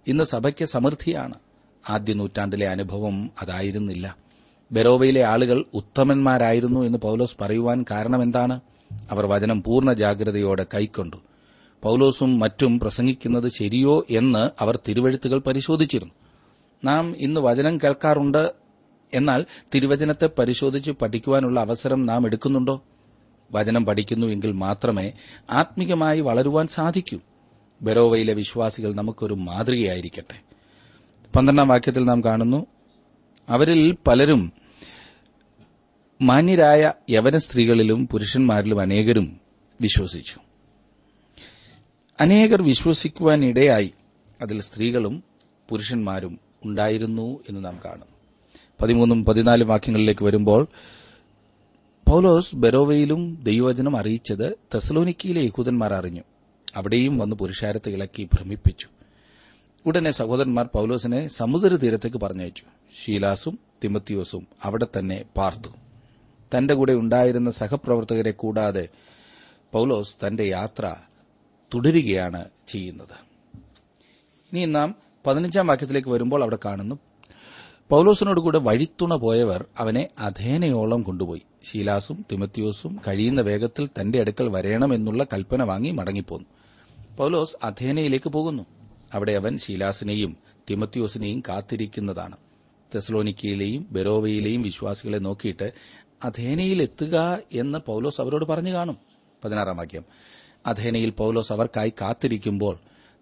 ഇന്ന് സഭയ്ക്ക് സമൃദ്ധിയാണ്. ആദ്യ നൂറ്റാണ്ടിലെ അനുഭവം അതായിരുന്നില്ല. ബെറോവയിലെ ആളുകൾ ഉത്തമന്മാരായിരുന്നു എന്ന് പൌലോസ് പറയുവാൻ കാരണമെന്താണ് അവർ വചനം പൂർണ ജാഗ്രതയോടെ കൈക്കൊണ്ടു. പൌലോസും മറ്റും പ്രസംഗിക്കുന്നത് ശരിയോ എന്ന് അവർ തിരുവഴുത്തുകൾ പരിശോധിച്ചിരുന്നു. നാം ഇന്ന് വചനം കേൾക്കാറുണ്ട് എന്നാൽ തിരുവചനത്തെ പരിശോധിച്ച് പഠിക്കുവാനുള്ള അവസരം നാം എടുക്കുന്നുണ്ടോ? വചനം പഠിക്കുന്നുവെങ്കിൽ മാത്രമേ ആത്മീകമായി വളരുവാൻ സാധിക്കൂ. ബെറോവയിലെ വിശ്വാസികൾ നമുക്കൊരു മാതൃകയായിരിക്കട്ടെ. പന്ത്രണ്ടാം വാക്യത്തിൽ നാം കാണുന്നു അവരിൽ പലരും മാന്യരായ യവന സ്ത്രീകളിലും പുരുഷന്മാരിലും അനേകരും വിശ്വസിച്ചു. അനേകർ വിശ്വസിക്കുവാനിടയായി അതിൽ സ്ത്രീകളും പുരുഷന്മാരും ഉണ്ടായിരുന്നു എന്ന് നാം കാണുന്നു. പതിമൂന്നും പതിനാലും വാക്യങ്ങളിലേക്ക് വരുമ്പോൾ പൌലോസ് ബെറോവയിലും ദൈവവചനം അറിയിച്ചത് തെസലോനിക്കയിലെ യഹൂദന്മാർ അറിഞ്ഞു. അവിടെയും വന്ന് പുരുഷാരത്തെ ഇളക്കി ഭ്രമിപ്പിച്ചു. ഉടനെ സഹോദരന്മാർ പൌലോസിനെ സമുദ്രതീരത്തേക്ക് പറഞ്ഞയച്ചു. ഷീലാസും തിമത്തിയോസും അവിടെ തന്നെ പാർത്തു. തന്റെ കൂടെ ഉണ്ടായിരുന്ന സഹപ്രവർത്തകരെ കൂടാതെ പൌലോസ് തന്റെ യാത്ര തുടരുകയാണ് ചെയ്യുന്നത്. ഇനി നാം പതിനഞ്ചാം വാക്യത്തിലേക്ക് വരുമ്പോൾ അവിടെ കാണുന്നു പൌലോസിനോട് കൂടെ വഴിത്തുണ പോയവർ അവനെ അധേനയോളം കൊണ്ടുപോയി. ശീലാസും തിമത്യോസും കഴിയുന്ന വേഗത്തിൽ തന്റെ അടുക്കൽ വരണമെന്നുള്ള കൽപ്പന വാങ്ങി മടങ്ങിപ്പോന്നു. പൌലോസ് അധേനയിലേക്ക് പോകുന്നു. അവിടെ അവൻ ശീലാസിനെയും തിമത്യോസിനെയും കാത്തിരിക്കുന്നതാണ്. തെസ്ലോനിക്കയിലെയും ബെറോവയിലെയും വിശ്വാസികളെ നോക്കിയിട്ട് അധേനയിൽ എത്തുക എന്ന് പൌലോസ് അവരോട് പറഞ്ഞു കാണും. പതിനാറാം വാക്യം. അധേനയിൽ പൌലോസ് അവർക്കായി കാത്തിരിക്കുമ്പോൾ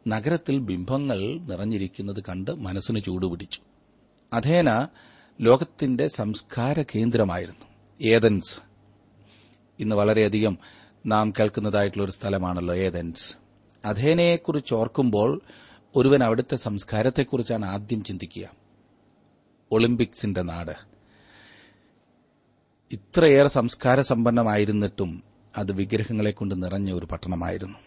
നഗരത്തിൽ ബിംബങ്ങൾ നിറഞ്ഞിരിക്കുന്നത് കണ്ട് മനസ്സിന് ചൂടുപിടിച്ചു. അധേന ലോകത്തിന്റെ സംസ്കാര കേന്ദ്രമായിരുന്നു. ഏതൻസ്. ഇന്ന് വളരെയധികം നാം കേൾക്കുന്നതായിട്ടുള്ള ഒരു സ്ഥലമാണല്ലോ ഏതൻസ്. അധേനയെക്കുറിച്ച് ഓർക്കുമ്പോൾ ഒരുവൻ അവിടുത്തെ സംസ്കാരത്തെക്കുറിച്ചാണ് ആദ്യം ചിന്തിക്കുക. ഒളിമ്പിക്സിന്റെ നാട്. ഇത്രയേറെ സംസ്കാര സമ്പന്നമായിരുന്നിട്ടും അത് വിഗ്രഹങ്ങളെ കൊണ്ട് നിറഞ്ഞ ഒരു പട്ടണമായിരുന്നു.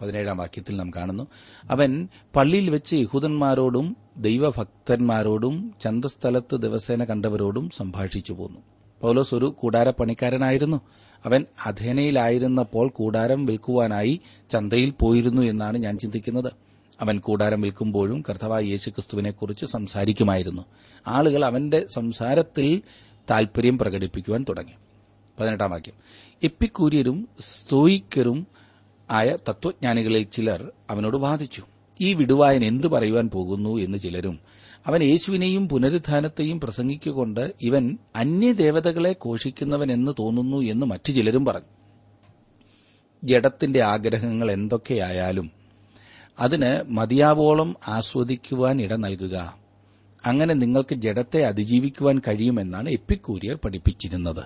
പതിനേഴാം വാക്യത്തിൽ നാം കാണുന്നു അവൻ പള്ളിയിൽ വെച്ച് യഹൂദന്മാരോടും ദൈവഭക്തന്മാരോടും ചന്തസ്ഥലത്ത് ദിവസേന കണ്ടവരോടും സംഭാഷിച്ചു പോന്നു. പൗലോസ് ഒരു കൂടാരപ്പണിക്കാരനായിരുന്നു. അവൻ അധേനയിലായിരുന്നപ്പോൾ കൂടാരം വിൽക്കുവാനായി ചന്തയിൽ പോയിരുന്നു എന്നാണ് ഞാൻ ചിന്തിക്കുന്നത്. അവൻ കൂടാരം വിൽക്കുമ്പോഴും കർത്തവായ യേശുക്രിസ്തുവിനെക്കുറിച്ച് സംസാരിക്കുമായിരുന്നു. ആളുകൾ അവന്റെ സംസാരത്തിൽ താൽപര്യം പ്രകടിപ്പിക്കുവാൻ തുടങ്ങി. പതിനെട്ടാം വാക്യം. എപ്പിക്കൂര്യരും സ്തോയിക്കരും ആയ തത്വജ്ഞാനികളിൽ ചിലർ അവനോട് വാദിച്ചു ഈ വിടുവായൻ എന്തു പറയുവാൻ പോകുന്നു? എന്ന് ചിലരും അവൻ യേശുവിനെയും പുനരുദ്ധാനത്തെയും പ്രസംഗിക്കൊണ്ട് ഇവൻ അന്യദേവതകളെ എന്ന് തോന്നുന്നു എന്ന് മറ്റു ചിലരും പറഞ്ഞു. ജഡത്തിന്റെ ആഗ്രഹങ്ങൾ എന്തൊക്കെയായാലും അതിന് മതിയാവോളം ആസ്വദിക്കുവാൻ ഇട നൽകുക. അങ്ങനെ നിങ്ങൾക്ക് ജഡത്തെ അതിജീവിക്കുവാൻ കഴിയുമെന്നാണ് എപ്പിക്കൂരിയർ പഠിപ്പിച്ചിരുന്നത്.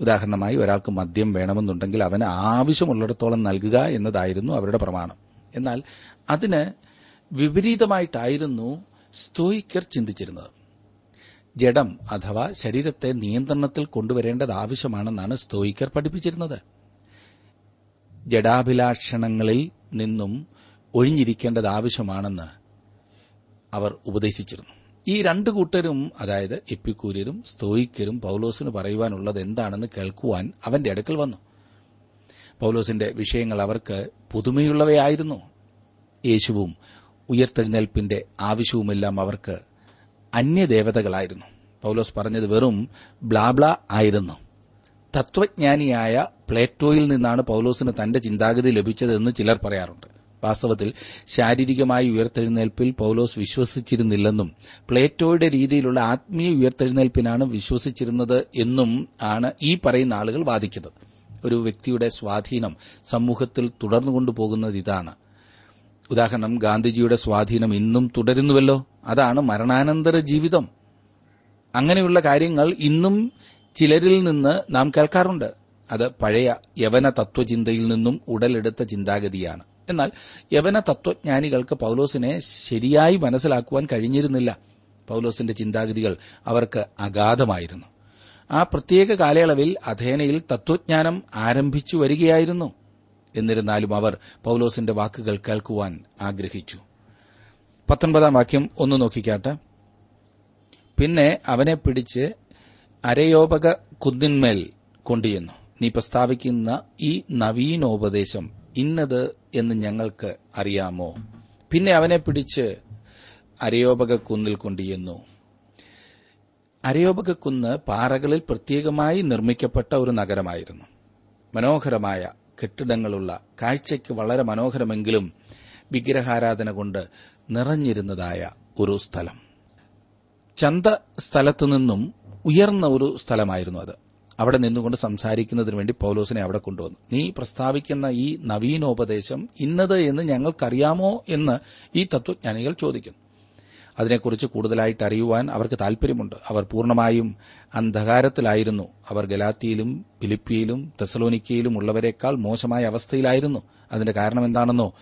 ഉദാഹരണമായി ഒരാൾക്ക് മദ്യം വേണമെന്നുണ്ടെങ്കിൽ അവന് ആവശ്യമുള്ളിടത്തോളം നൽകുക എന്നതായിരുന്നു അവരുടെ പ്രമാണം. എന്നാൽ അതിന് വിപരീതമായിട്ടായിരുന്നു സ്തോയിക്കർ ചിന്തിച്ചിരുന്നത്. ജഡം അഥവാ ശരീരത്തെ നിയന്ത്രണത്തിൽ കൊണ്ടുവരേണ്ടത് ആവശ്യമാണെന്നാണ് സ്തോയിക്കർ പഠിപ്പിച്ചിരുന്നത്. ജഡാഭിലാഷണങ്ങളിൽ നിന്നും ഒഴിഞ്ഞിരിക്കേണ്ടത് ആവശ്യമാണെന്ന് അവർ ഉപദേശിച്ചിരുന്നു. ഈ രണ്ട് കൂട്ടരും അതായത് എപ്പിക്കൂര്യരും സ്തോയിക്കരും പൌലോസിന് പറയുവാനുള്ളത് എന്താണെന്ന് കേൾക്കുവാൻ അവന്റെ അടുക്കൽ വന്നു. പൌലോസിന്റെ വിഷയങ്ങൾ അവർക്ക് പുതുമയുള്ളവയായിരുന്നു. യേശുവും ഉയർത്തെഴുന്നേൽപ്പിന്റെ ആവശ്യവുമെല്ലാം അവർക്ക് അന്യദേവതകളായിരുന്നു. പൌലോസ് പറഞ്ഞത് വെറും ബ്ലാബ്ല ആയിരുന്നു. തത്വജ്ഞാനിയായ പ്ലേറ്റോയിൽ നിന്നാണ് പൌലോസിന് തന്റെ ചിന്താഗതി ലഭിച്ചതെന്ന് ചിലർ പറയാറുണ്ട്. വാസ്തവത്തിൽ ശാരീരികമായ ഉയർത്തെഴുന്നേൽപ്പിൽ പൌലോസ് വിശ്വസിച്ചിരുന്നില്ലെന്നും പ്ലേറ്റോയുടെ രീതിയിലുള്ള ആത്മീയ ഉയർത്തെഴുന്നേൽപ്പിനാണ് വിശ്വസിച്ചിരുന്നത് എന്നും ആണ് ഈ പറയുന്ന ആളുകൾ വാദിക്കുന്നത്. ഒരു വ്യക്തിയുടെ സ്വാധീനം സമൂഹത്തിൽ തുടർന്നുകൊണ്ടുപോകുന്നത് ഇതാണ്. ഉദാഹരണം ഗാന്ധിജിയുടെ സ്വാധീനം ഇന്നും തുടരുന്നുവല്ലോ. അതാണ് മരണാനന്തര ജീവിതം. അങ്ങനെയുള്ള കാര്യങ്ങൾ ഇന്നും ചിലരിൽ നിന്ന് നാം കേൾക്കാറുണ്ട്. അത് പഴയ യവന തത്വചിന്തയിൽ നിന്നും ഉടലെടുത്ത ചിന്താഗതിയാണ്. എന്നാൽ യവന തത്വജ്ഞാനികൾക്ക് പൌലോസിനെ ശരിയായി മനസ്സിലാക്കുവാൻ കഴിഞ്ഞിരുന്നില്ല. പൌലോസിന്റെ ചിന്താഗതികൾ അവർക്ക് അഗാധമായിരുന്നു. ആ പ്രത്യേക കാലയളവിൽ അധേനയിൽ തത്വജ്ഞാനം ആരംഭിച്ചു വരികയായിരുന്നു. എന്നിരുന്നാലും അവർ പൌലോസിന്റെ വാക്കുകൾ കേൾക്കുവാൻ ആഗ്രഹിച്ചു. പത്തൊൻപതാം വാക്യം ഒന്ന് നോക്കിക്കാട്ടെ. പിന്നെ അവനെ പിടിച്ച് അരയോപക കുന്നിന്മേൽ കൊണ്ടുചെന്നു. നീ പ്രസ്താവിക്കുന്ന ഈ നവീനോപദേശം ഇന്നത് എന്ന് ഞങ്ങൾക്ക് അറിയാമോ? പിന്നെ അവനെ പിടിച്ച് അരയോപക കുന്നിൽ കൊണ്ടുചെന്നു അരയോപക കുന്ന് പാറകളിൽ പ്രത്യേകമായി നിർമ്മിക്കപ്പെട്ട ഒരു നഗരമായിരുന്നു. മനോഹരമായ കെട്ടിടങ്ങളുള്ള കാഴ്ചയ്ക്ക് വളരെ മനോഹരമെങ്കിലും വിഗ്രഹാരാധന കൊണ്ട് നിറഞ്ഞിരുന്നതായ ഒരു സ്ഥലം. ചന്ത സ്ഥലത്തു നിന്നും ഉയർന്ന ഒരു സ്ഥലമായിരുന്നു അത്. അവിടെ നിന്നുകൊണ്ട് സംസാരിക്കുന്നതിന് വേണ്ടി പൗലോസിനെ അവിടെ കൊണ്ടുവന്നു. നീ പ്രസ്താവിക്കുന്ന ഈ നവീനോപദേശം ഇന്നത് എന്ന് ഞങ്ങൾക്കറിയാമോ എന്ന് ഈ തത്വജ്ഞാനികൾ ചോദിക്കുന്നു. അതിനെക്കുറിച്ച് കൂടുതലായിട്ട് അറിയുവാൻ അവർക്ക് താൽപര്യമുണ്ട് അവർ പൂർണമായും അന്ധകാരത്തിലായിരുന്നു. അവർ ഗലാത്തിയിലും ഫിലിപ്പിയിലും തെസലോനിക്കയിലും ഉള്ളവരെക്കാൾ മോശമായ അവസ്ഥയിലായിരുന്നു. അതിന്റെ കാരണം എന്താണെന്നോ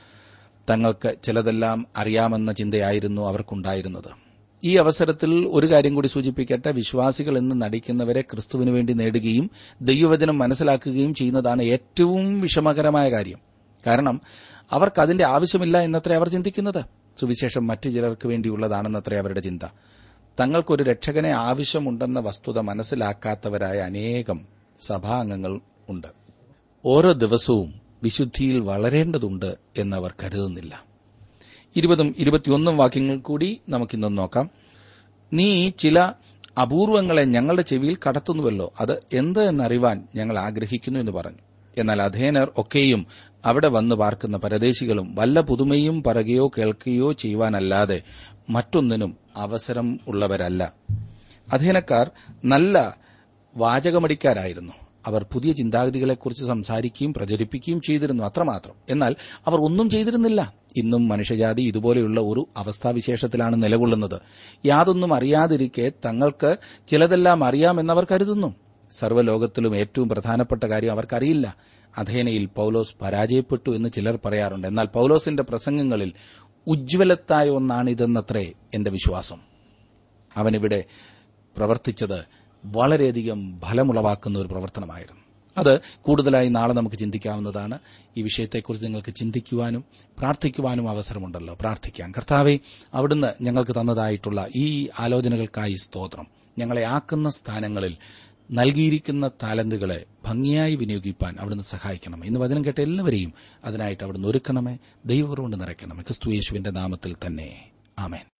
തങ്ങൾക്ക് ചിലതെല്ലാം അറിയാമെന്ന ചിന്തയായിരുന്നു അവർക്കുണ്ടായിരുന്നത്. ഈ അവസരത്തിൽ ഒരു കാര്യം കൂടി സൂചിപ്പിക്കട്ടെ. വിശ്വാസികൾ എന്ന് നടിക്കുന്നവരെ ക്രിസ്തുവിനു വേണ്ടി നേടുകയും ദൈവവചനം മനസ്സിലാക്കുകയും ചെയ്യുന്നതാണ് ഏറ്റവും വിഷമകരമായ കാര്യം. കാരണം അവർക്ക് അതിന്റെ ആവശ്യമില്ല എന്നത്രേ അവർ ചിന്തിക്കുന്നത്. സുവിശേഷം മറ്റു ചിലർക്ക് വേണ്ടിയുള്ളതാണെന്നത്രേ അവരുടെ ചിന്ത. തങ്ങൾക്കൊരു രക്ഷകനെ ആവശ്യമുണ്ടെന്ന വസ്തുത മനസ്സിലാക്കാത്തവരായ അനേകം സഭാംഗങ്ങൾ ഉണ്ട്. ഓരോ ദിവസവും വിശുദ്ധിയിൽ വളരേണ്ടതുണ്ട് എന്നവർ കരുതുന്നില്ല. ഇരുപതും ഇരുപത്തിയൊന്നും വാക്യങ്ങൾ കൂടി നമുക്കിന്ന് നോക്കാം. നീ ചില അപൂർവങ്ങളെ ഞങ്ങളുടെ ചെവിയിൽ കടത്തുന്നുവല്ലോ. അത് എന്ത് എന്നറിവാൻ ഞങ്ങൾ ആഗ്രഹിക്കുന്നു എന്ന് പറഞ്ഞു. എന്നാൽ അധേനർ ഒക്കെയും അവിടെ വന്നു പാർക്കുന്ന പരദേശികളും വല്ല പുതുമയും പറയുകയോ കേൾക്കുകയോ ചെയ്യുവാനല്ലാതെ മറ്റൊന്നിനും അവസരം ഉള്ളവരല്ല. അധേനക്കാർ നല്ല വാചകമടിക്കാരായിരുന്നു. അവർ പുതിയ ചിന്താഗതികളെക്കുറിച്ച് സംസാരിക്കുകയും പ്രചരിപ്പിക്കുകയും ചെയ്തിരുന്നു അത്രമാത്രം. എന്നാൽ അവർ ഒന്നും ചെയ്തിരുന്നില്ല. ഇന്നും മനുഷ്യജാതി ഇതുപോലെയുള്ള ഒരു അവസ്ഥാവിശേഷത്തിലാണ് നിലകൊള്ളുന്നത്. യാതൊന്നും അറിയാതിരിക്കെ തങ്ങൾക്ക് ചിലതെല്ലാം അറിയാമെന്നവർ കരുതുന്നു. സർവലോകത്തിലും ഏറ്റവും പ്രധാനപ്പെട്ട കാര്യം അവർക്കറിയില്ല. അധേനയിൽ പൌലോസ് പരാജയപ്പെട്ടു എന്ന് ചിലർ പറയാറുണ്ട്. എന്നാൽ പൌലോസിന്റെ പ്രസംഗങ്ങളിൽ ഉജ്ജ്വലത്തായ ഒന്നാണിതെന്നത്രേ എന്റെ വിശ്വാസം. അവനിവിടെ പ്രവർത്തിച്ചത് വളരെയധികം ഫലമുളവാക്കുന്ന ഒരു പ്രവർത്തനമായിരുന്നു. അത് കൂടുതലായി നാളെ നമുക്ക് ചിന്തിക്കാവുന്നതാണ്. ഈ വിഷയത്തെക്കുറിച്ച് നിങ്ങൾക്ക് ചിന്തിക്കുവാനും പ്രാർത്ഥിക്കുവാനും അവസരമുണ്ടല്ലോ. പ്രാർത്ഥിക്കാം. കർത്താവെ അവിടുന്ന് ഞങ്ങൾക്ക് തന്നതായിട്ടുള്ള ഈ ആലോചനകൾക്കായി സ്തോത്രം. ഞങ്ങളെ ആക്കുന്ന സ്ഥാനങ്ങളിൽ നൽകിയിരിക്കുന്ന താലന്തുകളെ ഭംഗിയായി വിനിയോഗിക്കാൻ അവിടുന്ന് സഹായിക്കണം ഇന്ന് വചനം കേട്ട എല്ലാവരെയും അതിനായിട്ട് അവിടുന്ന് ഒരുക്കണമേ. ദൈവം കൊണ്ട് നിറയ്ക്കണമേ. ക്രിസ്തു യേശുവിന്റെ നാമത്തിൽ തന്നെ. ആമേൻ.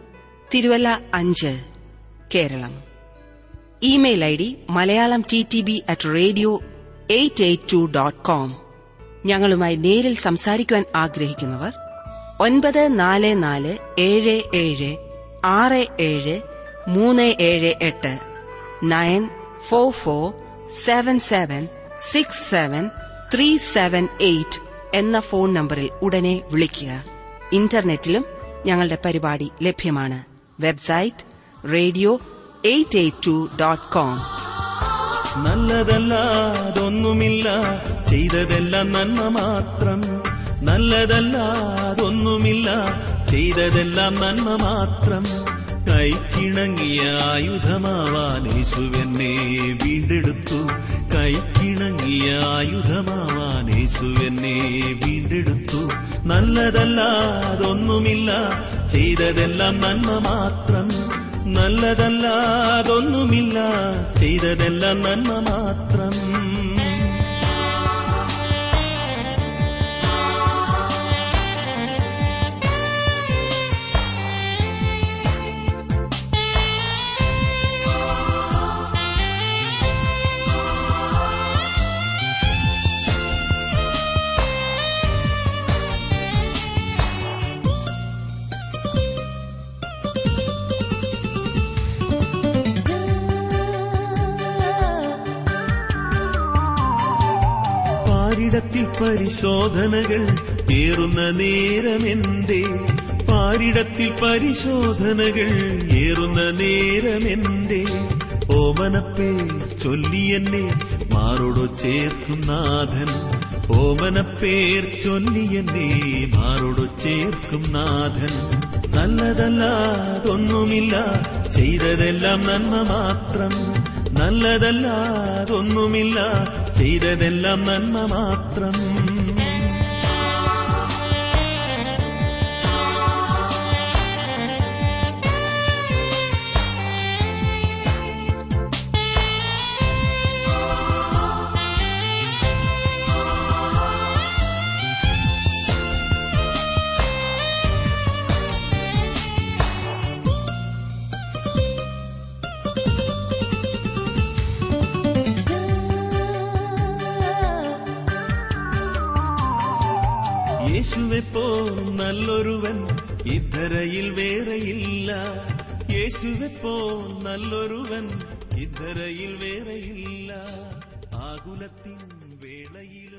തിരുവല്ല അഞ്ച് Keralam. Email I D Malayalam T T B at radio eight eight two dot com. ഞങ്ങളുമായി നേരിൽ സംസാരിക്കുവാൻ ആഗ്രഹിക്കുന്നവർ ഒൻപത് നാല് നാല് ഏഴ് ഏഴ് ആറ് ഏഴ് മൂന്ന് ഏഴ് എട്ട് nine four four seven seven six seven three seven eight എന്ന ഫോൺ നമ്പറിൽ ഉടനെ വിളിക്കുക. ഇന്റർനെറ്റിലും ഞങ്ങളുടെ പരിപാടി ലഭ്യമാണ്. Website radio eight eight two dot com നല്ലതല്ലാതൊന്നുമില്ല ചെയ്തതെല്ലാം നന്മ മാത്രം. നല്ലതല്ലാതൊന്നുമില്ല ചെയ്തതെല്ലാം നന്മ മാത്രം. കൈക്കിണങ്ങിയ ആയുധമാവാൻ യേശുവെന്നെ വീണ്ടെടുത്തു. കൈക്കിണങ്ങിയ ആയുധമാവാൻ യേശുവെന്നെ വീണ്ടെടുത്തു. നല്ലതല്ലാതൊന്നുമില്ല. ചെയ്തതെല്ലാം നന്മ മാത്രം. നല്ലതല്ലാതൊന്നുമില്ല. ചെയ്തതെല്ലാം നന്മ മാത്രം. പരിശോധനകൾ ഏറുന്ന നേരമെന്റെ പാരിടത്തിൽ പരിശോധനകൾ ഏറുന്ന നേരമെന്റെ ഓമനപ്പേ ചൊല്ലിയെന്നെ എന്നെ ചേർക്കും ഓമനപ്പേർ ചൊല്ലിയെന്നെ മാറോടോ ചേർക്കും നാഥൻ. നല്ലതല്ലാതൊന്നുമില്ല ചെയ്തതെല്ലാം നന്മ മാത്രം. നല്ലതല്ലാതൊന്നുമില്ല ചെയ്തതെല്ലാം നന്മ മാത്രം യേശുവെപ്പോ നല്ലൊരുവൻ. ഇതരയിൽ വേറെയില്ല. ആകുലത്തിൻ വേളയിലും